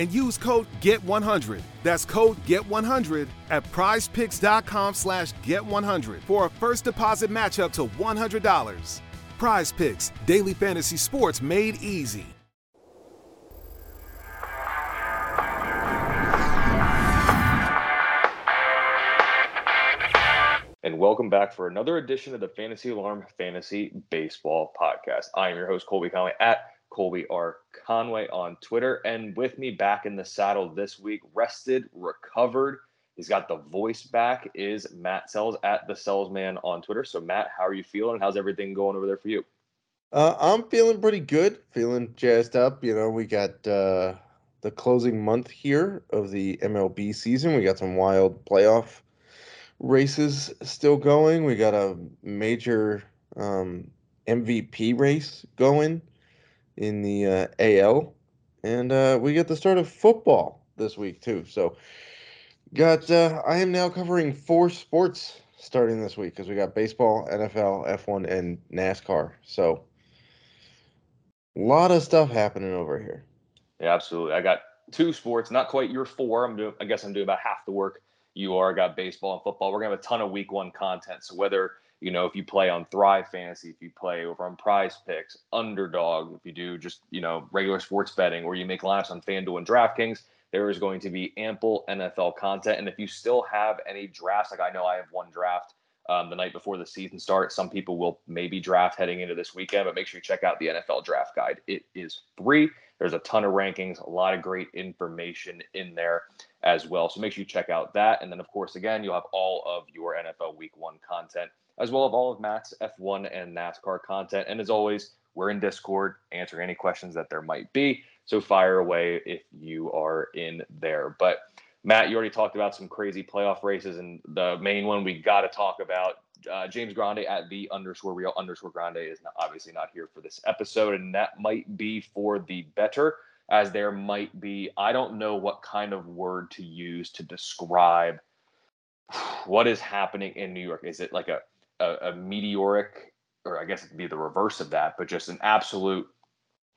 and use code GET100. That's code GET100 at prizepicks.com slash GET100 for a first deposit match up to $100. Prize Picks, daily fantasy sports made easy. And welcome back for another edition of the Fantasy Alarm Fantasy Baseball Podcast. I am your host, Colby Conley at Colby R. Conway on Twitter. And with me back in the saddle this week, rested, recovered. He's got the voice back, is Matt Sells at the Sellsman on Twitter. So, Matt, how are you feeling? How's everything going over there for you? Uh, I'm feeling pretty good, feeling jazzed up. You know, we got uh, the closing month here of the MLB season. We got some wild playoff races still going. We got a major um, MVP race going in the uh, AL, and uh, we get the start of football this week too. So, got uh, I am now covering four sports starting this week because we got baseball, NFL, F1, and NASCAR. So, a lot of stuff happening over here. Yeah, absolutely. I got two sports, not quite your four. I'm doing. I guess I'm doing about half the work you are. I got baseball and football. We're gonna have a ton of week one content. So whether you know, if you play on Thrive Fantasy, if you play over on Prize Picks, Underdog, if you do just you know regular sports betting, or you make lineups on FanDuel and DraftKings, there is going to be ample NFL content. And if you still have any drafts, like I know I have one draft um, the night before the season starts, some people will maybe draft heading into this weekend, but make sure you check out the NFL Draft Guide. It is free. There's a ton of rankings, a lot of great information in there as well. So make sure you check out that. And then, of course, again, you'll have all of your NFL Week One content as well as all of Matt's F1 and NASCAR content. And as always, we're in Discord answering any questions that there might be. So fire away if you are in there. But Matt, you already talked about some crazy playoff races, and the main one we got to talk about. Uh, James Grande at the underscore real underscore Grande is not, obviously not here for this episode, and that might be for the better, as there might be. I don't know what kind of word to use to describe what is happening in New York. Is it like a a, a meteoric, or I guess it'd be the reverse of that, but just an absolute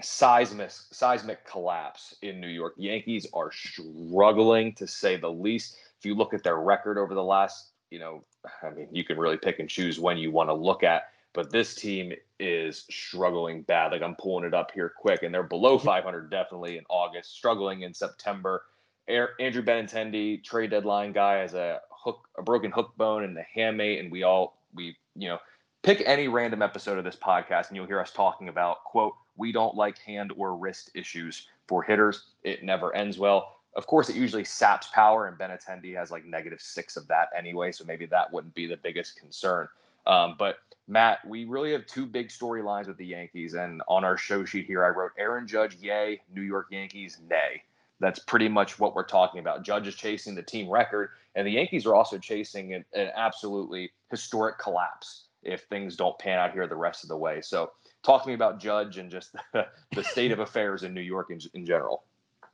seismic seismic collapse in New York. Yankees are struggling to say the least. If you look at their record over the last, you know, I mean, you can really pick and choose when you want to look at, but this team is struggling bad. Like I'm pulling it up here quick, and they're below mm-hmm. 500 definitely in August, struggling in September. Andrew Benintendi, trade deadline guy, has a hook, a broken hook bone and a hamate, and we all we you know pick any random episode of this podcast and you'll hear us talking about quote we don't like hand or wrist issues for hitters. It never ends well. Of course it usually saps power and Benintendi has like negative six of that anyway so maybe that wouldn't be the biggest concern. Um, but matt we really have two big storylines with the yankees and on our show sheet here i wrote aaron judge yay. New york yankees nay that's pretty much what we're talking about. Judge is chasing the team record, and the Yankees are also chasing an, an absolutely historic collapse if things don't pan out here the rest of the way. So, talk to me about Judge and just the, state of affairs in New York in, in general.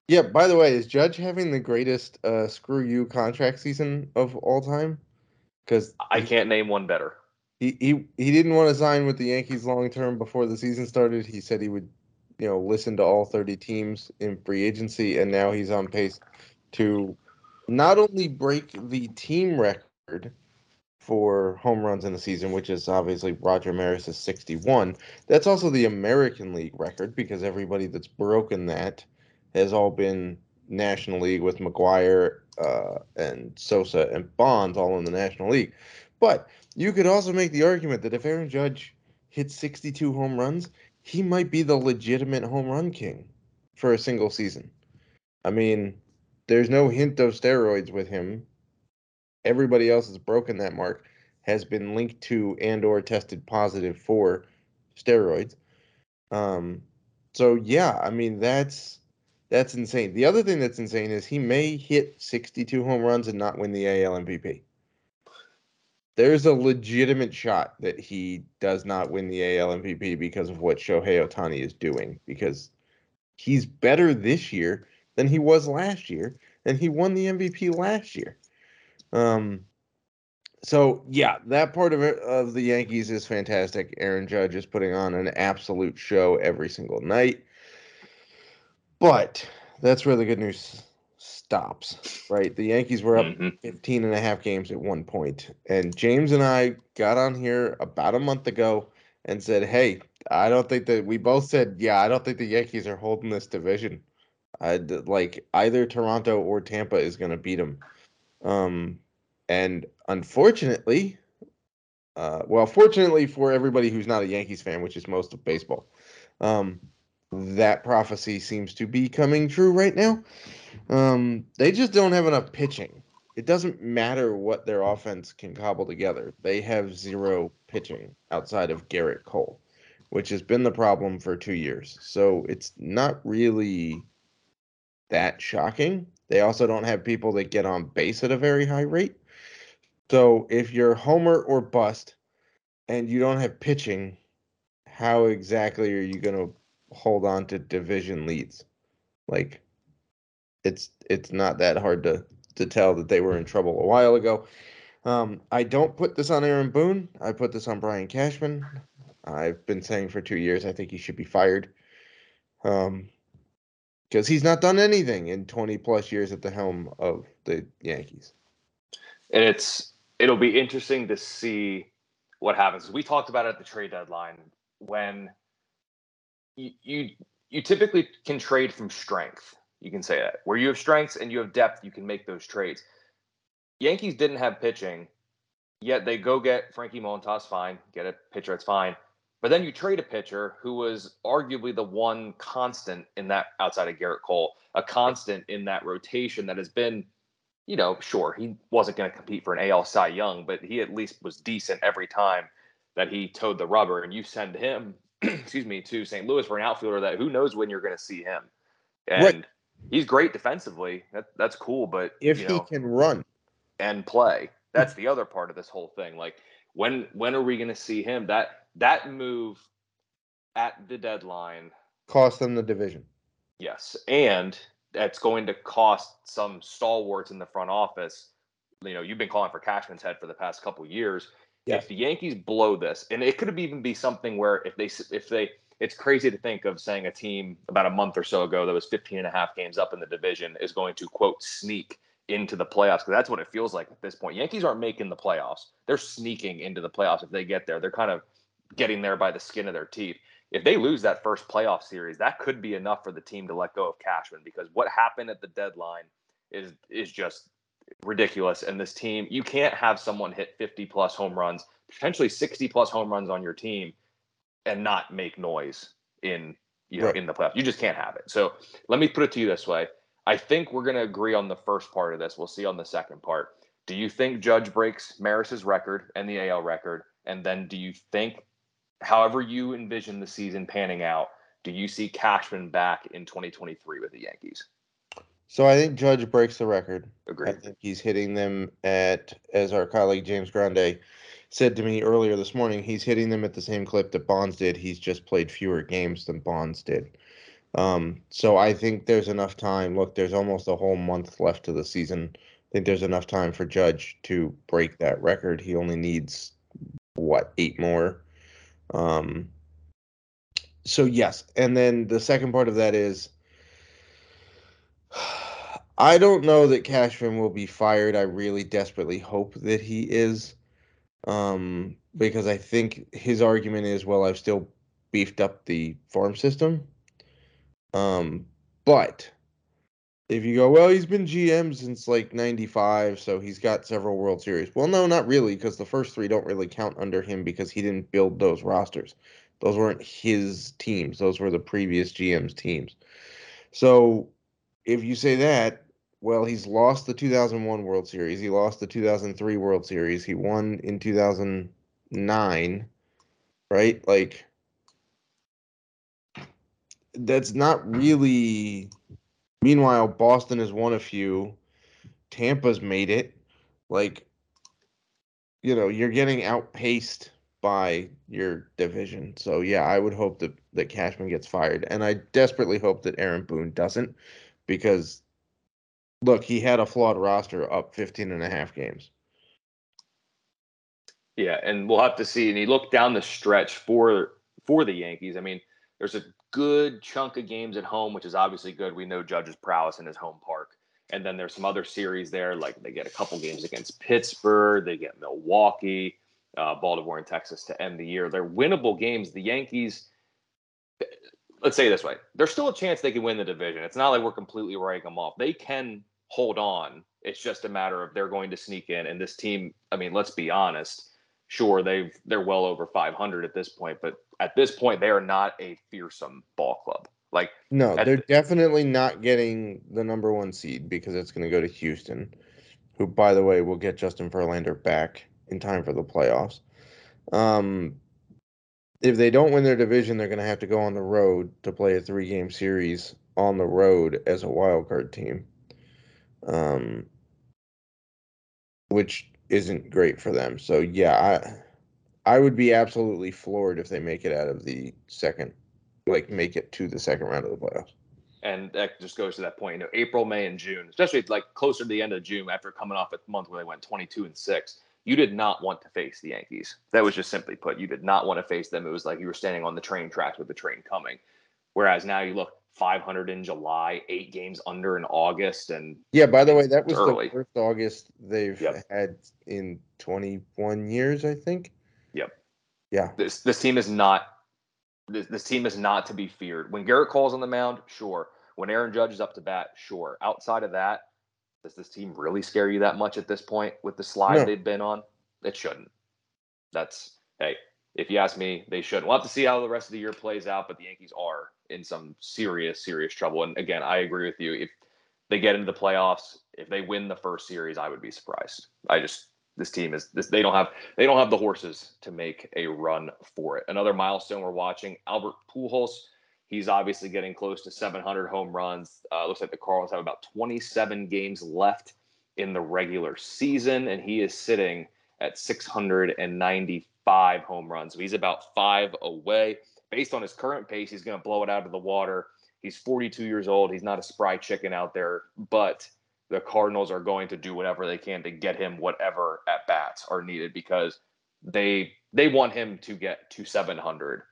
Yeah. By the way, is Judge having the greatest uh, screw you contract season of all time? Because I can't name one better. He, he he didn't want to sign with the Yankees long term before the season started. He said he would you know, listen to all 30 teams in free agency, and now he's on pace to not only break the team record for home runs in the season, which is obviously Roger Maris' 61. That's also the American League record because everybody that's broken that has all been National League with McGwire uh, and Sosa and Bonds all in the National League. But you could also make the argument that if Aaron Judge hits 62 home runs, he might be the legitimate home run king for a single season. I mean, there's no hint of steroids with him. Everybody else has broken that mark, has been linked to and or tested positive for steroids. Um, so yeah, I mean that's that's insane. The other thing that's insane is he may hit 62 home runs and not win the AL MVP. There's a legitimate shot that he does not win the AL MVP because of what Shohei Ohtani is doing because he's better this year than he was last year and he won the MVP last year. Um so yeah, that part of it of the Yankees is fantastic. Aaron Judge is putting on an absolute show every single night. But that's where the good news stops, right? The Yankees were up mm-hmm. 15 and a half games at one point, and James and I got on here about a month ago and said, "Hey, I don't think that we both said, yeah, I don't think the Yankees are holding this division. I like either Toronto or Tampa is going to beat them." Um, and unfortunately, uh, well, fortunately for everybody who's not a Yankees fan, which is most of baseball, um, that prophecy seems to be coming true right now. Um, they just don't have enough pitching. It doesn't matter what their offense can cobble together. They have zero pitching outside of Gerrit Cole, which has been the problem for two years. So it's not really that shocking. They also don't have people that get on base at a very high rate. So if you're homer or bust and you don't have pitching, how exactly are you going to hold on to division leads. Like it's it's not that hard to to tell that they were in trouble a while ago. Um, I don't put this on Aaron Boone. I put this on Brian Cashman. I've been saying for two years I think he should be fired. Um, because he's not done anything in 20 plus years at the helm of the Yankees. And it's it'll be interesting to see what happens. We talked about it at the trade deadline when you, you typically can trade from strength. You can say that where you have strengths and you have depth, you can make those trades. Yankees didn't have pitching, yet they go get Frankie Montas. Fine, get a pitcher, it's fine. But then you trade a pitcher who was arguably the one constant in that outside of Gerrit Cole, a constant in that rotation that has been, you know, sure, he wasn't going to compete for an AL Cy Young, but he at least was decent every time that he toed the rubber. And you send him excuse me, to St. Louis for an outfielder that who knows when you're going to see him. And right. he's great defensively. That, that's cool, but if know, he can run and play, that's the other part of this whole thing. Like when when are we going to see him? That that move at the deadline cost them the division. Yes, and that's going to cost some stalwarts in the front office. You know, you've been calling for Cashman's head for the past couple years. If the Yankees blow this, and it could even be something where if they if they it's crazy to think of saying a team about a month or so ago that was 15 and a half games up in the division is going to quote sneak into the playoffs because that's what it feels like at this point. Yankees aren't making the playoffs. They're sneaking into the playoffs if they get there. They're kind of getting there by the skin of their teeth. If they lose that first playoff series, that could be enough for the team to let go of Cashman because what happened at the deadline is is just ridiculous. And this team, you can't have someone hit 50 plus home runs, potentially 60 plus home runs on your team, and not make noise in you know right. in the playoffs. You just can't have it. So let me put it to you this way. I think we're going to agree on the first part of this. We'll see on the second part. Do you think Judge breaks Maris's record and the AL record? And then do you think, however you envision the season panning out, do you see Cashman back in 2023 with the Yankees? So I think Judge breaks the record. Agreed. I think he's hitting them at, as our colleague James Grande said to me earlier this morning, he's hitting them at the same clip that Bonds did. He's just played fewer games than Bonds did. Um, so I think there's enough time. Look, there's almost a whole month left to the season. I think there's enough time for Judge to break that record. He only needs what eight more. Um, so yes, and then the second part of that is I don't know that Cashman will be fired. I really desperately hope that he is. Um, because I think his argument is, well, I've still beefed up the farm system. Um, but if you go, well, he's been GM since like 95, so he's got several World Series. Well, no, not really, because the first three don't really count under him because he didn't build those rosters. Those weren't his teams. Those were the previous GM's teams. So if you say that, well, he's lost the 2001 World Series. He lost the 2003 World Series. He won in 2009, right? Like, that's not really. Meanwhile, Boston has won a few. Tampa's made it. Like, you know, you're getting outpaced by your division. So yeah, I would hope that that Cashman gets fired, and I desperately hope that Aaron Boone doesn't, because look, he had a flawed roster up 15 and a half games. Yeah, and we'll have to see. And he looked down the stretch for for the Yankees. I mean, there's a good chunk of games at home, which is obviously good. We know Judge's prowess in his home park. And then there's some other series there, like they get a couple games against Pittsburgh, they get Milwaukee, uh, Baltimore, and Texas to end the year. They're winnable games. The Yankees, let's say this way, there's still a chance they can win the division. It's not like we're completely writing them off. They can hold on. It's just a matter of they're going to sneak in. And this team, I mean, let's be honest. Sure, they've they're well over 500 at this point, but at this point, they are not a fearsome ball club. Like no, they're the, definitely not getting the number one seed because it's going to go to Houston, who, by the way, will get Justin Verlander back in time for the playoffs. Um, if they don't win their division, they're going to have to go on the road to play a three-game series on the road as a wild card team, um, which isn't great for them. So yeah, I I would be absolutely floored if they make it out of the second like make it to the second round of the playoffs. And that just goes to that point. You know, April, May, and June, especially like closer to the end of June, after coming off a month where they went 22 and six, you did not want to face the Yankees. That was just simply put. You did not want to face them. It was like you were standing on the train tracks with the train coming. Whereas now you look 500 in July, eight games under in August, and yeah. By the way, that was early. the first August they've yep. had in 21 years, I think. Yep. Yeah. This this team is not this, this team is not to be feared. When Gerrit Cole's on the mound, sure. When Aaron Judge is up to bat, sure. Outside of that, does this team really scare you that much at this point with the slide no. they've been on? It shouldn't. That's hey, if you ask me, they shouldn't. We'll have to see how the rest of the year plays out, but the Yankees are in some serious, serious trouble. And again, I agree with you. If they get into the playoffs, if they win the first series, I would be surprised. I just this team is this they don't have they don't have the horses to make a run for it. Another milestone we're watching, Albert Pujols. He's obviously getting close to 700 home runs. Uh, looks like the Cardinals have about 27 games left in the regular season, and he is sitting at 695 home runs. So he's about five away. Based on his current pace, he's going to blow it out of the water. He's 42 years old. He's not a spry chicken out there, but the Cardinals are going to do whatever they can to get him whatever at bats are needed because they they want him to get to 700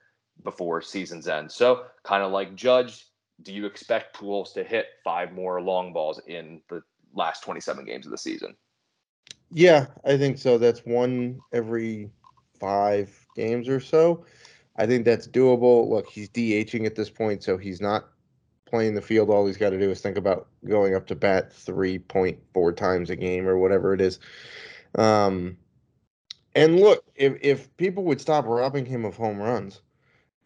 before season's end. So kind of like Judge, do you expect Pujols to hit five more long balls in the last 27 games of the season? Yeah, I think so. That's one every five games or so. I think that's doable. Look, he's DHing at this point, so he's not playing the field, all he's got to do is think about going up to bat 3.4 times a game or whatever it is. Um, and look, if, if people would stop robbing him of home runs,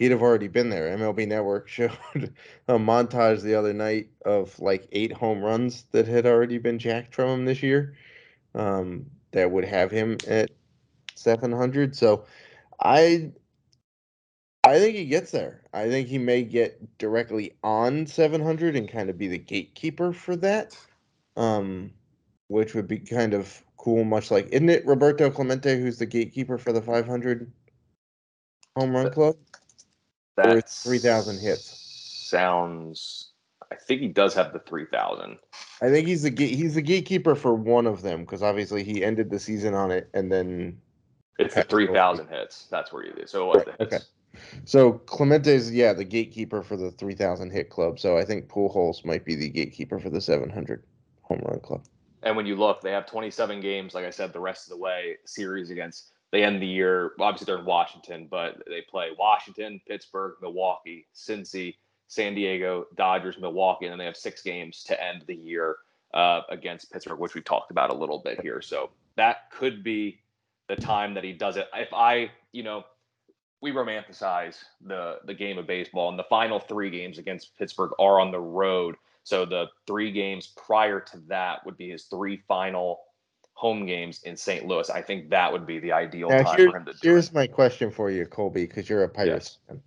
he'd have already been there. MLB Network showed a montage the other night of like eight home runs that had already been jacked from him this year um, that would have him at 700. So I I think he gets there. I think he may get directly on 700 and kind of be the gatekeeper for that, um, which would be kind of cool. Much like, isn't it Roberto Clemente who's the gatekeeper for the 500 home run club? That 3,000 hits. Sounds. I think he does have the 3,000. I think he's the he's the gatekeeper for one of them because obviously he ended the season on it and then. It's the 3,000 hits. That's where he is. So right. Okay. So Clemente's yeah the gatekeeper for the 3,000 hit club. So I think Pujols might be the gatekeeper for the 700 home run club. And when you look, they have 27 games. Like I said, the rest of the way series against. They end the year. Obviously, they're in Washington, but they play Washington, Pittsburgh, Milwaukee, Cincy, San Diego, Dodgers, Milwaukee, and then they have six games to end the year uh, against Pittsburgh, which we talked about a little bit here. So that could be the time that he does it. If I, you know, we romanticize the the game of baseball, and the final three games against Pittsburgh are on the road. So the three games prior to that would be his three final home games in St. Louis. I think that would be the ideal Now, time here- for him to do here's it. my question for you, Colby, because you're a Pirates fan.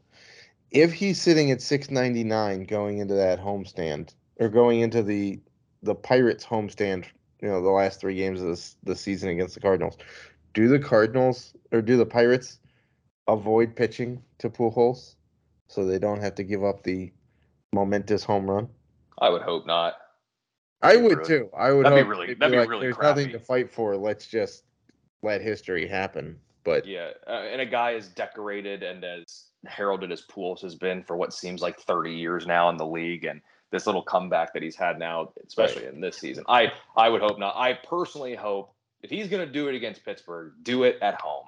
If he's sitting at 699 going into that homestand or going into the the Pirates homestand, you know, the last three games of this the season against the Cardinals, do the Cardinals or do the Pirates avoid pitching to Pujols so they don't have to give up the momentous home run? I would hope not. I would really- too. I would that'd be hope really- that'd be like, really There's nothing to fight for. Let's just let history happen. But Yeah, uh, and a guy as decorated and as heralded as Pujols has been for what seems like 30 years now in the league, and this little comeback that he's had now, especially in this season, I I would hope not. I personally hope if he's going to do it against Pittsburgh, do it at home.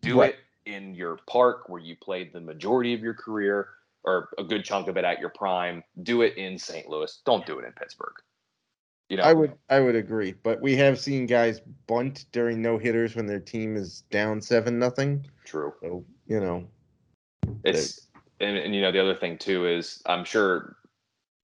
Do Right. it in your park where you played the majority of your career or a good chunk of it at your prime. Do it in St. Louis. Don't do it in Pittsburgh. You know, I would I would agree, but we have seen guys bunt during no hitters when their team is down seven nothing. true. So you know, It's and, and you know the other thing too is I'm sure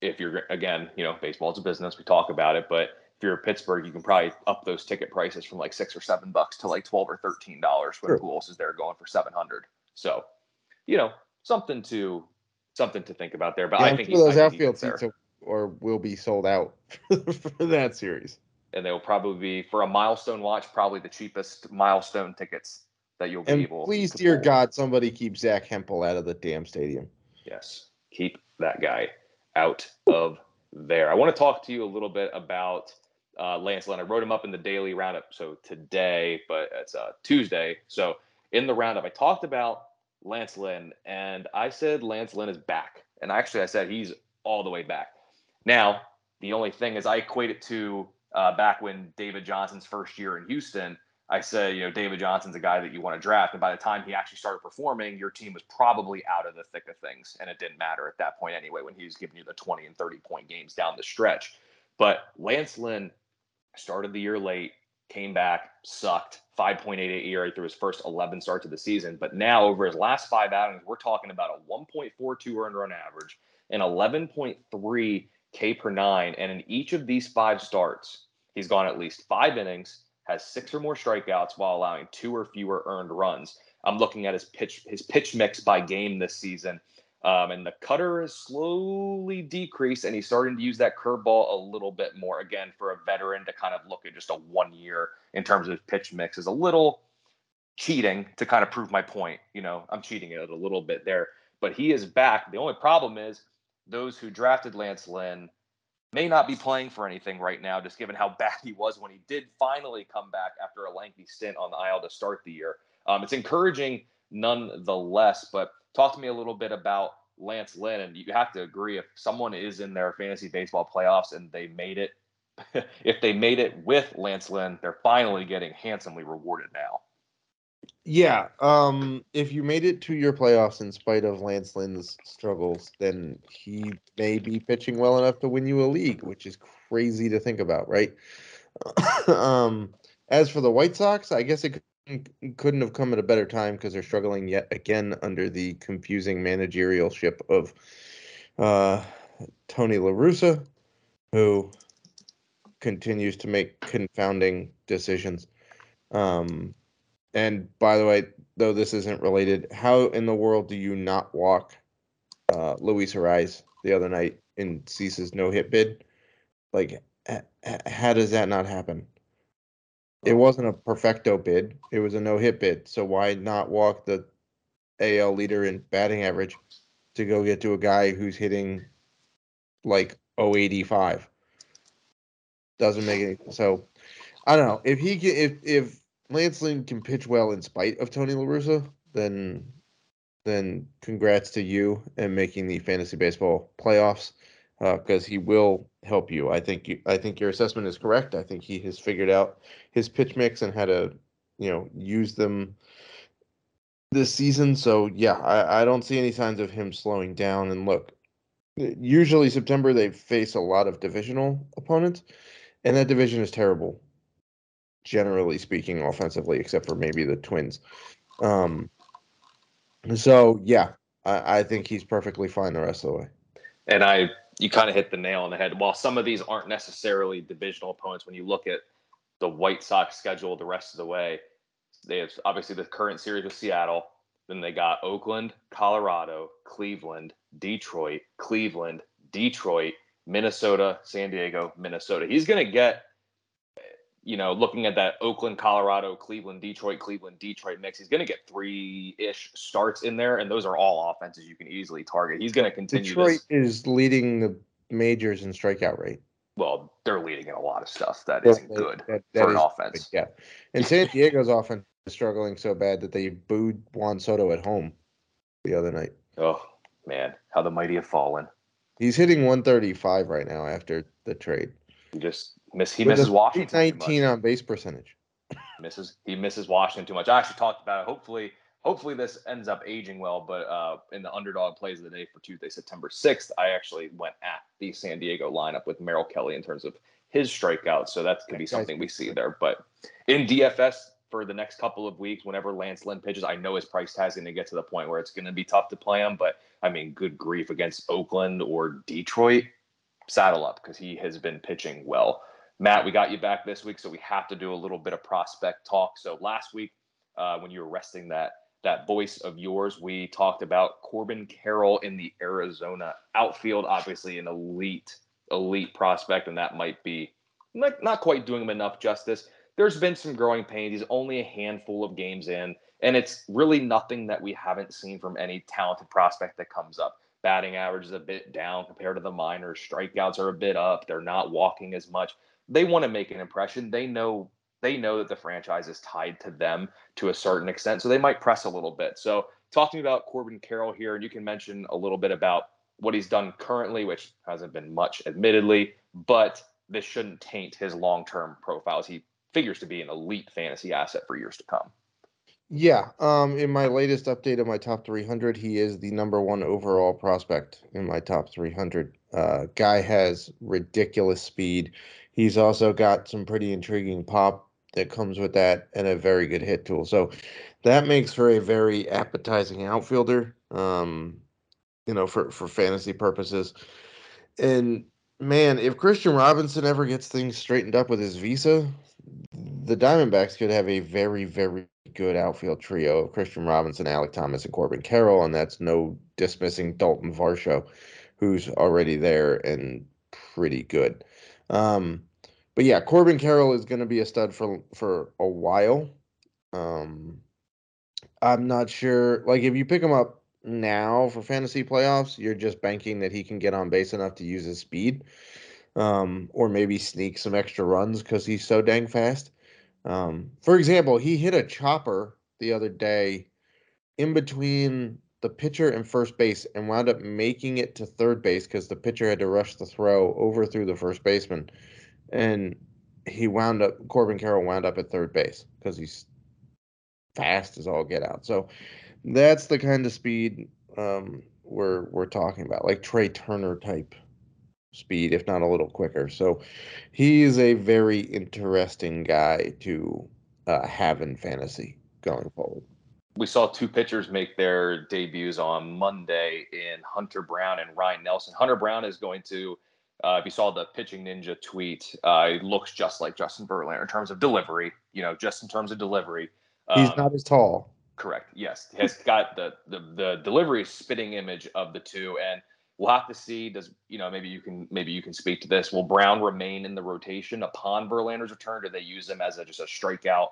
if you're again you know baseball's a business we talk about it but if you're Pittsburgh you can probably up those ticket prices from like six or seven bucks to like twelve or thirteen dollars when Sure. Pujols is there going for seven hundred so you know something to something to think about there but yeah, I think he- those outfield seats are, or will be sold out for that series. and they will probably be for a milestone watch probably the cheapest milestone tickets that you'll be And able please, dear pull. God, somebody keep Zack Hample out of the damn stadium. Yes, keep that guy out of there. I want to talk to you a little bit about uh, Lance Lynn. I wrote him up in the daily roundup. So today, but it's uh, Tuesday. So in the roundup, I talked about Lance Lynn, and I said Lance Lynn is back. And actually, I said he's all the way back. Now, the only thing is, I equate it to uh, back when David Johnson's first year in Houston. I said, you know, David Johnson's a guy that you want to draft. And by the time he actually started performing, your team was probably out of the thick of things. And it didn't matter at that point anyway, when he was giving you the 20 and 30 point games down the stretch. But Lance Lynn started the year late, came back, sucked, 5.88 ERA through his first 11 starts of the season. But now, over his last five outings, we're talking about a 1.42 earned run average, an 11.3 K per nine. And in each of these five starts, he's gone at least five innings, has six or more strikeouts while allowing two or fewer earned runs. I'm looking at his pitch his pitch mix by game this season. Um, and the cutter has slowly decreased, and he's starting to use that curveball a little bit more. Again, for a veteran to kind of look at just a one year in terms of pitch mix is a little cheating to kind of prove my point. You know, I'm cheating it a little bit there, but he is back. The only problem is those who drafted Lance Lynn may not be playing for anything right now, just given how bad he was when he did finally come back after a lengthy stint on the aisle to start the year. Um, it's encouraging nonetheless, but talk to me a little bit about Lance Lynn. And you have to agree if someone is in their fantasy baseball playoffs and they made it, if they made it with Lance Lynn, they're finally getting handsomely rewarded now. Yeah. Um, if you made it to your playoffs in spite of Lance Lynn's struggles, then he may be pitching well enough to win you a league, which is crazy to think about, right? um, as for the White Sox, I guess it couldn't- have come at a better time because they're struggling yet again under the confusing managerialship of uh, Tony La Russa, who continues to make confounding decisions. Um, and by the way, though this isn't related, how in the world do you not walk uh, Luis Arraez the other night in Cease's no hit bid? Like, how does that not happen? It wasn't a perfecto bid; it was a no hit bid. So why not walk the AL leader in batting average to go get to a guy who's hitting like 085? Doesn't make any sense. so. I don't know if he if if Lance Lynn can pitch well in spite of Tony La Russa, then then congrats to you and making the fantasy baseball playoffs uh, because he will help you. I think you, I think your assessment is correct. I think he has figured out his pitch mix and how to you know use them this season. So yeah, I, I don't see any signs of him slowing down. And look, usually September they face a lot of divisional opponents, and that division is terrible generally speaking, offensively, except for maybe the Twins. Um, So yeah, I, I think he's perfectly fine the rest of the way. And I, you kind of hit the nail on the head. While some of these aren't necessarily divisional opponents, when you look at the White Sox schedule the rest of the way, they have obviously the current series with Seattle. Then they got Oakland, Colorado, Cleveland, Detroit, Cleveland, Detroit, Minnesota, San Diego, Minnesota. He's going to get you know, looking at that Oakland, Colorado, Cleveland, Detroit, Cleveland, Detroit mix, he's going to get three ish starts in there, and those are all offenses you can easily target. He's going to continue. Detroit this. is leading the majors in strikeout rate. Well, they're leading in a lot of stuff that isn't good that, that for is, an offense. Yeah, and San Diego's offense is struggling so bad that they booed Juan Soto at home the other night. Oh man, how the mighty have fallen. He's hitting 135 right now after the trade. Just miss he misses Washington. 19 on base percentage. misses he misses Washington too much. I actually talked about it. Hopefully, hopefully this ends up aging well. But uh, in the underdog plays of the day for Tuesday, September 6th, I actually went at the San Diego lineup with Merrill Kelly in terms of his strikeouts. So that could be something we see there. But in DFS for the next couple of weeks, whenever Lance Lynn pitches, I know his price tag's going to get to the point where it's going to be tough to play him. But I mean, good grief against Oakland or Detroit, saddle up because he has been pitching well. Matt, we got you back this week, so we have to do a little bit of prospect talk. So last week, uh, when you were resting that that voice of yours, we talked about Corbin Carroll in the Arizona outfield. Obviously, an elite elite prospect, and that might be not, not quite doing him enough justice. There's been some growing pains. He's only a handful of games in, and it's really nothing that we haven't seen from any talented prospect that comes up. Batting average is a bit down compared to the minors. Strikeouts are a bit up. They're not walking as much they want to make an impression. They know they know that the franchise is tied to them to a certain extent, so they might press a little bit. So, talking about Corbin Carroll here, and you can mention a little bit about what he's done currently, which hasn't been much, admittedly, but this shouldn't taint his long-term profiles. he figures to be an elite fantasy asset for years to come. Yeah, um, in my latest update of my top 300, he is the number one overall prospect in my top 300. Uh, guy has ridiculous speed. He's also got some pretty intriguing pop that comes with that and a very good hit tool. So that makes for a very appetizing outfielder, um, you know, for, for fantasy purposes. And man, if Kristian Robinson ever gets things straightened up with his visa, the Diamondbacks could have a very, very good outfield trio of Kristian Robinson, Alek Thomas, and Corbin Carroll. And that's no dismissing Dalton Varsho, who's already there and pretty good. Um, but yeah, Corbin Carroll is going to be a stud for for a while. Um, I'm not sure. Like, if you pick him up now for fantasy playoffs, you're just banking that he can get on base enough to use his speed, um, or maybe sneak some extra runs because he's so dang fast. Um, for example, he hit a chopper the other day in between the pitcher and first base and wound up making it to third base because the pitcher had to rush the throw over through the first baseman. And he wound up, Corbin Carroll wound up at third base because he's fast as all get out. So that's the kind of speed um, we're we're talking about, like Trea Turner type speed, if not a little quicker. So he is a very interesting guy to uh, have in fantasy going forward we saw two pitchers make their debuts on Monday in Hunter Brown and Ryne Nelson. Hunter Brown is going to, uh, if you saw the pitching ninja tweet, uh, he looks just like Justin Verlander in terms of delivery. You know, just in terms of delivery. Um, He's not as tall. Correct. Yes, has got the, the the delivery spitting image of the two, and we'll have to see. Does you know maybe you can maybe you can speak to this? Will Brown remain in the rotation upon Verlander's return? Do they use him as a, just a strikeout?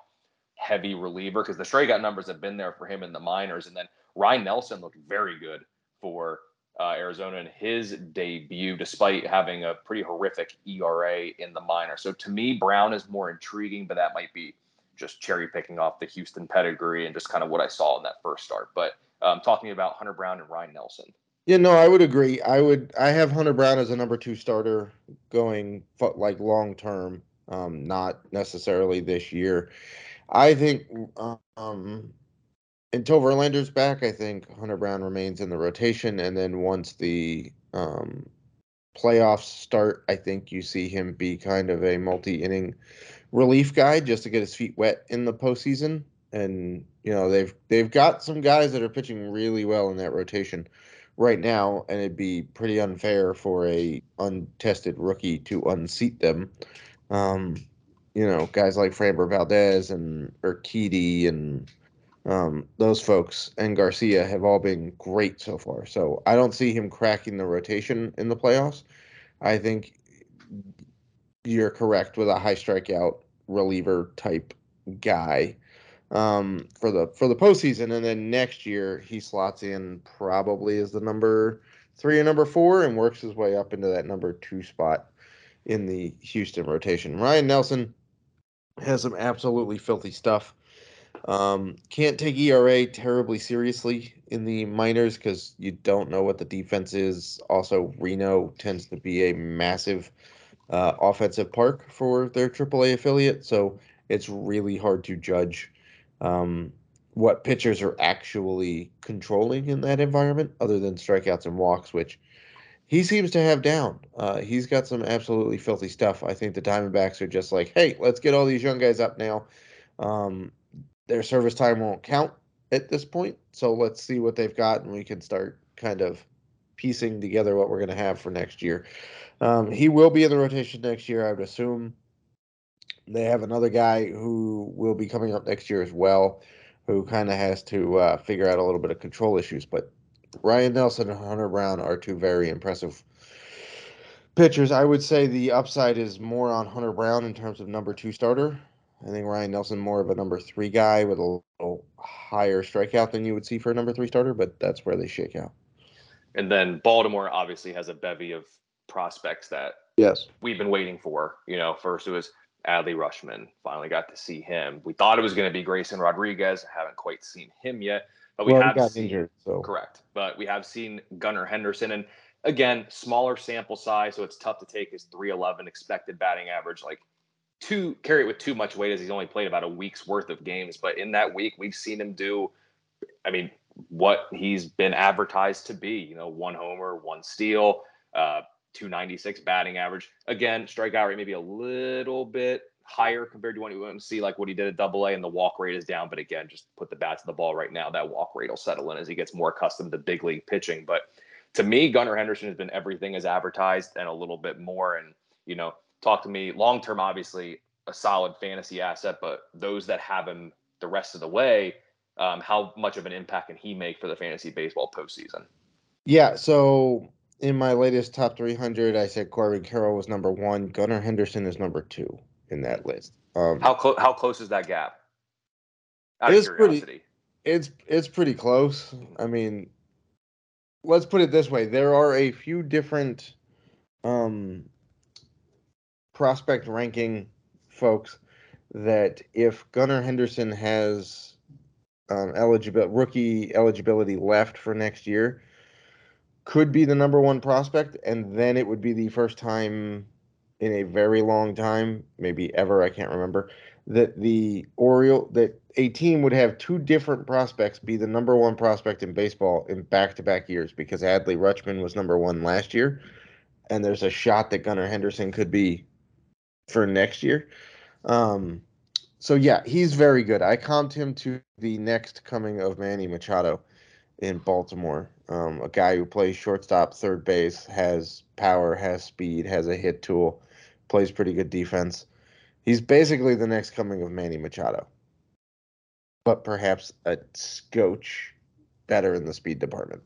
Heavy reliever because the strikeout numbers have been there for him in the minors. And then Ryne Nelson looked very good for uh, Arizona in his debut, despite having a pretty horrific ERA in the minor. So to me, Brown is more intriguing, but that might be just cherry picking off the Houston pedigree and just kind of what I saw in that first start. But um, talking about Hunter Brown and Ryne Nelson. Yeah, no, I would agree. I would. I have Hunter Brown as a number two starter going like long term, um, not necessarily this year. I think um, until Verlander's back, I think Hunter Brown remains in the rotation, and then once the um, playoffs start, I think you see him be kind of a multi-inning relief guy just to get his feet wet in the postseason, and you know they've they've got some guys that are pitching really well in that rotation right now, and it'd be pretty unfair for a untested rookie to unseat them. Um, you know, guys like Framber Valdez and Urquidy and um, those folks and Garcia have all been great so far. So I don't see him cracking the rotation in the playoffs. I think you're correct with a high strikeout reliever type guy um, for the for the postseason, and then next year he slots in probably as the number three and number four, and works his way up into that number two spot in the Houston rotation. Ryne Nelson has some absolutely filthy stuff. Um, can't take ERA terribly seriously in the minors because you don't know what the defense is. Also, Reno tends to be a massive uh, offensive park for their AAA affiliate, so it's really hard to judge um, what pitchers are actually controlling in that environment, other than strikeouts and walks, which he seems to have down. Uh, he's got some absolutely filthy stuff. I think the Diamondbacks are just like, hey, let's get all these young guys up now. Um, their service time won't count at this point, so let's see what they've got, and we can start kind of piecing together what we're going to have for next year. Um, he will be in the rotation next year, I would assume. They have another guy who will be coming up next year as well, who kind of has to uh, figure out a little bit of control issues. But Ryne Nelson and Hunter Brown are two very impressive pitchers. I would say the upside is more on Hunter Brown in terms of number two starter. I think Ryne Nelson more of a number three guy with a little higher strikeout than you would see for a number three starter, but that's where they shake out. And then Baltimore obviously has a bevy of prospects that yes we've been waiting for. You know, first it was Adley Rutschman. Finally got to see him. We thought it was going to be Grayson Rodriguez. Haven't quite seen him yet, but we well, have seen, injured. So correct. But we have seen Gunnar Henderson, and again, smaller sample size, so it's tough to take his 311 expected batting average like too carry it with too much weight as he's only played about a week's worth of games. But in that week, we've seen him do. I mean, what he's been advertised to be. You know, one homer, one steal. Uh, 296 batting average. Again, strikeout rate maybe a little bit higher compared to what you want to see, like what he did at double A, and the walk rate is down. But again, just put the bat to the ball right now. That walk rate will settle in as he gets more accustomed to big league pitching. But to me, Gunnar Henderson has been everything as advertised and a little bit more. And, you know, talk to me long term, obviously, a solid fantasy asset, but those that have him the rest of the way, um, how much of an impact can he make for the fantasy baseball postseason? Yeah, so in my latest top 300, I said Corbin Carroll was number one. Gunnar Henderson is number two in that list. Um, how close? How close is that gap? Out it's pretty. It's it's pretty close. I mean, let's put it this way: there are a few different um, prospect ranking folks that if Gunnar Henderson has um, eligible rookie eligibility left for next year, could be the number one prospect, and then it would be the first time in a very long time, maybe ever, I can't remember, that the Oriole that a team would have two different prospects be the number one prospect in baseball in back-to-back years because Adley Rutschman was number one last year, and there's a shot that Gunnar Henderson could be for next year. Um, so yeah, he's very good. I comped him to the next coming of Manny Machado in Baltimore. Um, a guy who plays shortstop, third base, has power, has speed, has a hit tool, plays pretty good defense. He's basically the next coming of Manny Machado, but perhaps a scotch better in the speed department.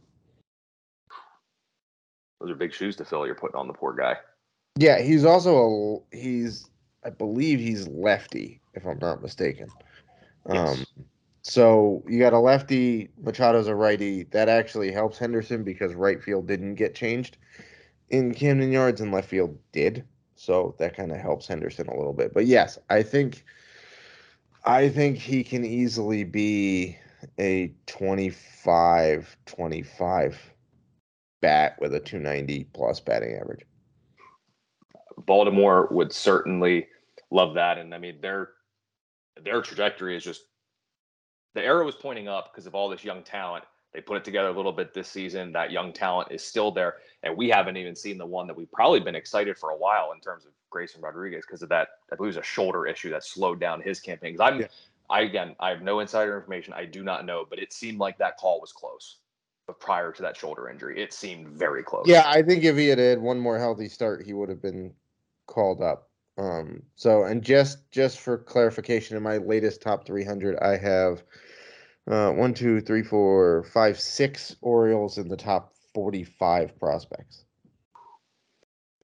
Those are big shoes to fill. You're putting on the poor guy. Yeah, he's also a he's I believe he's lefty, if I'm not mistaken. Yes. Um, so you got a lefty, Machado's a righty. That actually helps Henderson because right field didn't get changed in Camden Yards and left field did. So that kind of helps Henderson a little bit. But yes, I think I think he can easily be a 25 25 bat with a 290 plus batting average. Baltimore would certainly love that and I mean their their trajectory is just the arrow is pointing up because of all this young talent. They put it together a little bit this season. That young talent is still there, and we haven't even seen the one that we've probably been excited for a while in terms of Grayson Rodriguez because of that. I believe it was a shoulder issue that slowed down his campaign. Because I'm, yeah. I again, I have no insider information. I do not know, but it seemed like that call was close. But prior to that shoulder injury, it seemed very close. Yeah, I think if he had had one more healthy start, he would have been called up. Um, so, and just just for clarification, in my latest top 300, I have uh, one, two, three, four, five, six Orioles in the top 45 prospects.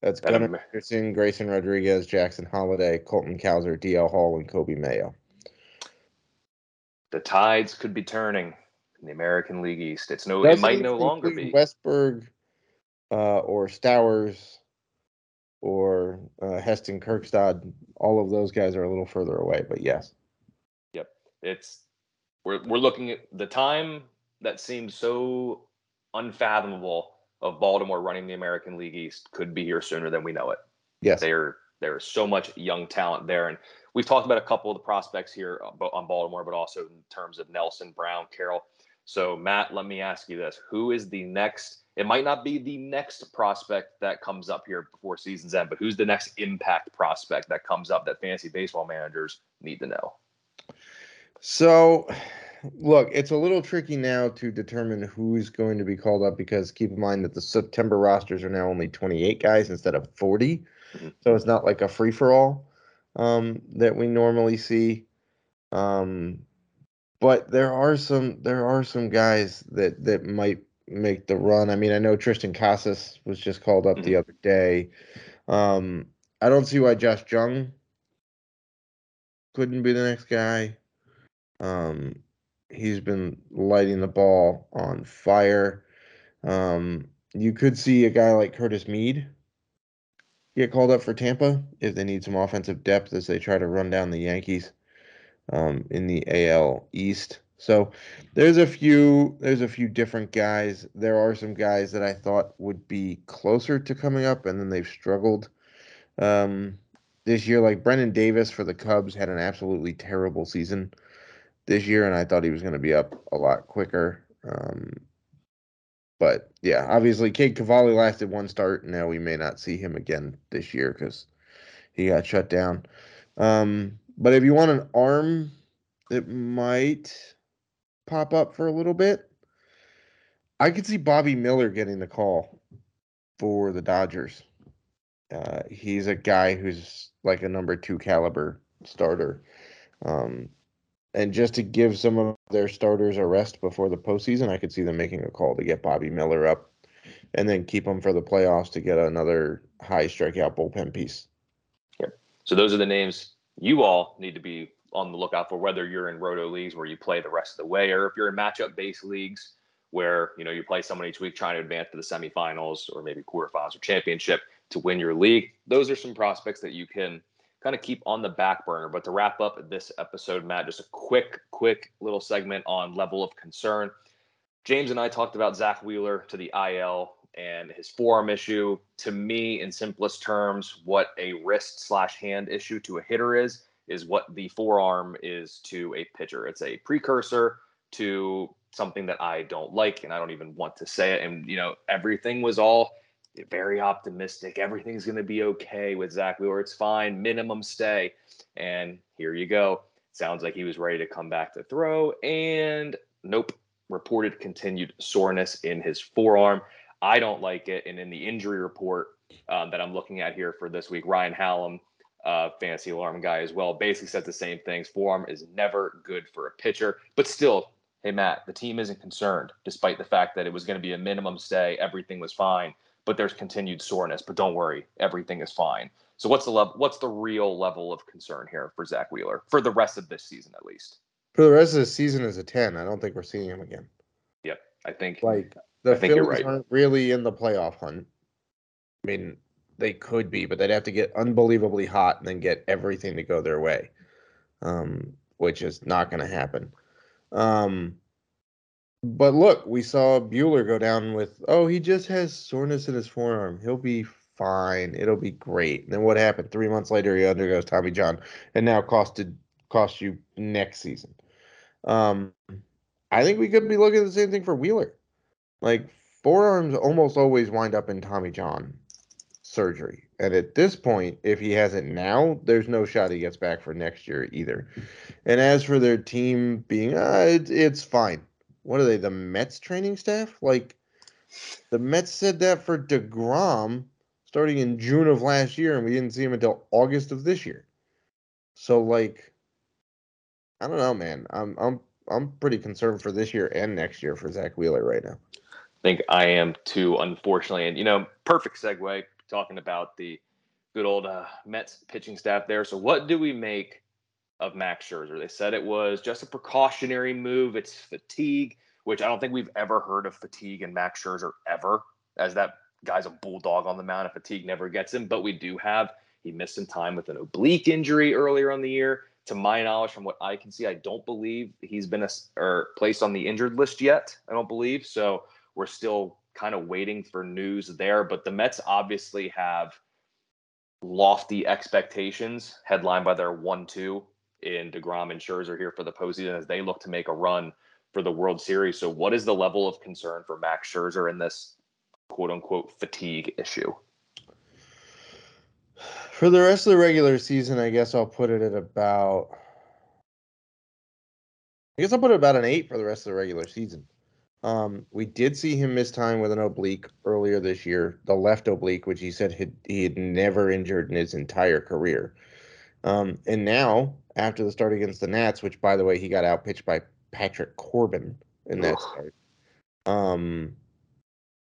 That's That Gunnar Henderson, Grayson Rodriguez, Jackson Holliday, Colton Cowser, DL Hall, and Coby Mayo. the tides could be turning in the American League East. It's no, it might no longer be. Westburg uh, or Stowers or uh, Heston Kjerstad. All of those guys are a little further away, but yes. Yep, it's we're we're looking at the time that seems so unfathomable of Baltimore running the American League East could be here sooner than we know it. Yes. There there's so much young talent there, and we've talked about a couple of the prospects here uh, on Baltimore, but also in terms of Nelson Brown, Carroll. So Matt, let me ask you this: Who is the next? It might not be the next prospect that comes up here before season's end, but who's the next impact prospect that comes up that fantasy baseball managers need to know? So, look, it's a little tricky now to determine who's going to be called up because keep in mind that the September rosters are now only 28 guys instead of 40. Mhm. So it's not like a free for all um, that we normally see. Um, but there are some there are some guys that that might make the run. I mean, I know Triston Casas was just called up the other day. Um, I don't see why Josh Jung couldn't be the next guy. Um, he's been lighting the ball on fire. Um, you could see a guy like Curtis Mead get called up for Tampa if they need some offensive depth as they try to run down the Yankees um, in the AL East. So there's a few there's a few different guys. There are some guys that I thought would be closer to coming up, and then they've struggled um, this year. Like Brennen Davis for the Cubs had an absolutely terrible season this year, and I thought he was going to be up a lot quicker. Um, but yeah, obviously, Cade Cavalli lasted one start, and now we may not see him again this year because he got shut down. Um, but if you want an arm that might pop up for a little bit, I could see Bobby Miller getting the call for the Dodgers. Uh, he's a guy who's like a number two caliber starter. Um, and just to give some of their starters a rest before the postseason, I could see them making a call to get Bobby Miller up and then keep him for the playoffs to get another high strikeout bullpen piece. Yep. So those are the names you all need to be on the lookout for, whether you're in roto leagues where you play the rest of the way, or if you're in matchup based leagues where you know you play someone each week trying to advance to the semifinals or maybe quarterfinals or championship to win your league. Those are some prospects that you can kind of keep on the back burner. But to wrap up this episode, Matt, just a quick, quick little segment on level of concern. James and I talked about Zack Wheeler to the IL and his forearm issue. To me, in simplest terms, what a wrist slash hand issue to a hitter is, is what the forearm is to a pitcher. It's a precursor to something that I don't like, and I don't even want to say it. And, you know, everything was all very optimistic. Everything's going to be okay with Zack Wheeler. It's fine, minimum stay. And here you go. Sounds like he was ready to come back to throw. And nope, reported continued soreness in his forearm. I don't like it. And in the injury report um, that I'm looking at here for this week, Ryan Hallam, uh, fantasy alarm guy as well, basically said the same things. Forearm is never good for a pitcher, but still, hey Matt, the team isn't concerned, despite the fact that it was going to be a minimum stay. Everything was fine, but there's continued soreness. But don't worry, everything is fine. So what's the level? What's the real level of concern here for Zack Wheeler for the rest of this season, at least? For the rest of the season is a 10. I don't think we're seeing him again. Yep, I think Like the I Phillies right. aren't really in the playoff hunt. I mean, they could be, but they'd have to get unbelievably hot and then get everything to go their way, um, which is not going to happen. Um, but look, we saw Buehler go down with, oh, he just has soreness in his forearm. He'll be fine. It'll be great. And then what happened? Three months later, he undergoes Tommy John, and now costed cost you next season. Um, I think we could be looking at the same thing for Wheeler. Like forearms almost always wind up in Tommy John. surgery. And at this point, if he has it now, there's no shot he gets back for next year either. And as for their team being, uh, it, it's fine. What are they, the Mets training staff? Like, the Mets said that for DeGrom starting in June of last year, and we didn't see him until August of this year. So, like, I don't know, man. I'm I'm I'm pretty concerned for this year and next year for Zack Wheeler right now. I think I am too, unfortunately. And you know, perfect segue talking about the good old uh, Mets pitching staff there. So, what do we make of Max Scherzer? They said it was just a precautionary move. It's fatigue, which I don't think we've ever heard of fatigue in Max Scherzer ever, as that guy's a bulldog on the mound. And fatigue never gets him, but we do have. He missed some time with an oblique injury earlier on the year to my knowledge, from what I can see, I don't believe he's been a, or placed on the injured list yet. I don't believe so. We're still kind of waiting for news there. But the Mets obviously have lofty expectations, headlined by their one-two in Degrom and Scherzer here for the postseason as they look to make a run for the World Series. So, what is the level of concern for Max Scherzer in this quote-unquote fatigue issue? For the rest of the regular season, I guess I'll put it at about. I guess I'll put it about an eight for the rest of the regular season. Um, we did see him miss time with an oblique earlier this year, the left oblique, which he said he had never injured in his entire career. Um, and now, after the start against the Nats, which by the way, he got outpitched by Patrick Corbin in that Ugh. start. Um,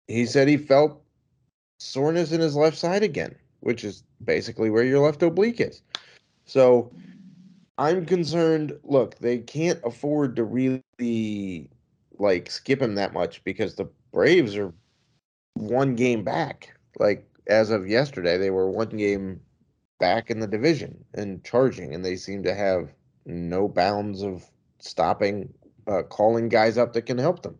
he said he felt soreness in his left side again, which is basically where your left oblique is. So I'm concerned. Look, they can't afford to really like skip him that much because the Braves are one game back. Like as of yesterday, they were one game back in the division and charging, and they seem to have no bounds of stopping, uh, calling guys up that can help them.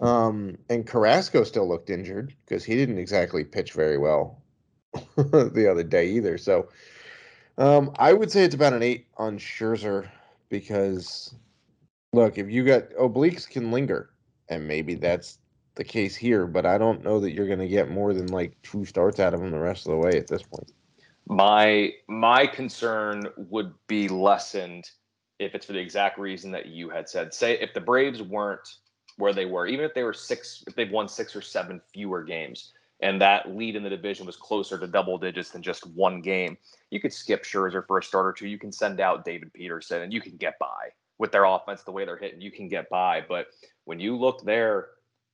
Um, and Carrasco still looked injured because he didn't exactly pitch very well the other day either. So um, I would say it's about an eight on Scherzer because look, if you got obliques can linger, and maybe that's the case here, but I don't know that you're going to get more than like two starts out of him the rest of the way at this point. My my concern would be lessened if it's for the exact reason that you had said. Say if the Braves weren't where they were, even if they were six, if they've won six or seven fewer games, and that lead in the division was closer to double digits than just one game, you could skip Scherzer for a start or two. You can send out David Peterson, and you can get by with their offense the way they're hitting. You can get by, but when you look there,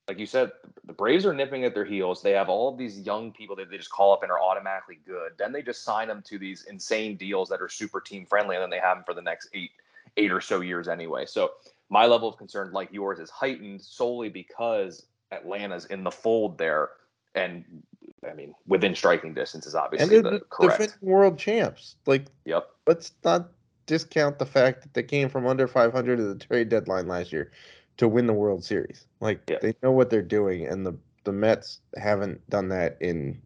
like you said, the Braves are nipping at their heels. They have all of these young people that they just call up and are automatically good. Then they just sign them to these insane deals that are super team friendly, and then they have them for the next eight, eight or so years anyway. So my level of concern, like yours, is heightened solely because Atlanta's in the fold there and I mean within striking distance is obviously and the, defending world champs. Like, yep. Let's not discount the fact that they came from under 500 at the trade deadline last year to win the World Series. Like, yeah. they know what they're doing, and the the Mets haven't done that in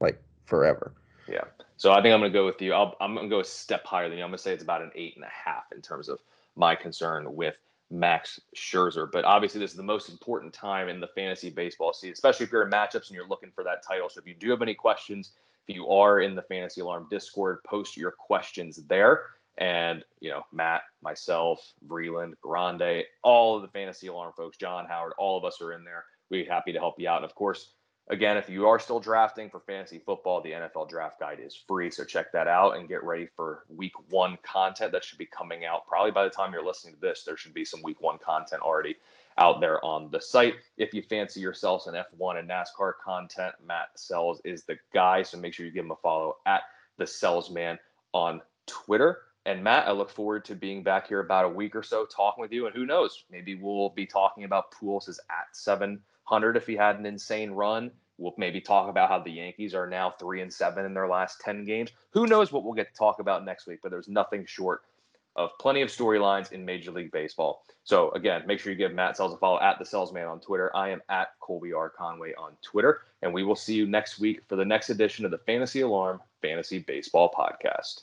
like forever. Yeah. So I think I'm going to go with you. i am going to go a step higher than you. I'm going to say it's about an eight and a half in terms of my concern with Max Scherzer. But obviously, this is the most important time in the fantasy baseball season, especially if you're in matchups and you're looking for that title. So if you do have any questions, if you are in the Fantasy Alarm Discord, post your questions there. And, you know, Matt, myself, Vreeland, Grande, all of the Fantasy Alarm folks, John Howard, all of us are in there. We'd be happy to help you out. And of course, again, if you are still drafting for fantasy football, the NFL draft guide is free. So check that out and get ready for week one content that should be coming out. Probably by the time you're listening to this, there should be some week one content already out there on the site. If you fancy yourselves an F1 and NASCAR content, Matt Sells is the guy. So make sure you give him a follow at the Sellsman on Twitter. And Matt, I look forward to being back here about a week or so talking with you. And who knows, maybe we'll be talking about Pujols is at seven hundred if he had an insane run. We'll maybe talk about how the Yankees are now three and seven in their last ten games. Who knows what we'll get to talk about next week? But there's nothing short of plenty of storylines in Major League Baseball. So again, make sure you give Matt Sells a follow at the Salesman on Twitter. I am at Colby R Conway on Twitter, and we will see you next week for the next edition of the Fantasy Alarm Fantasy Baseball Podcast.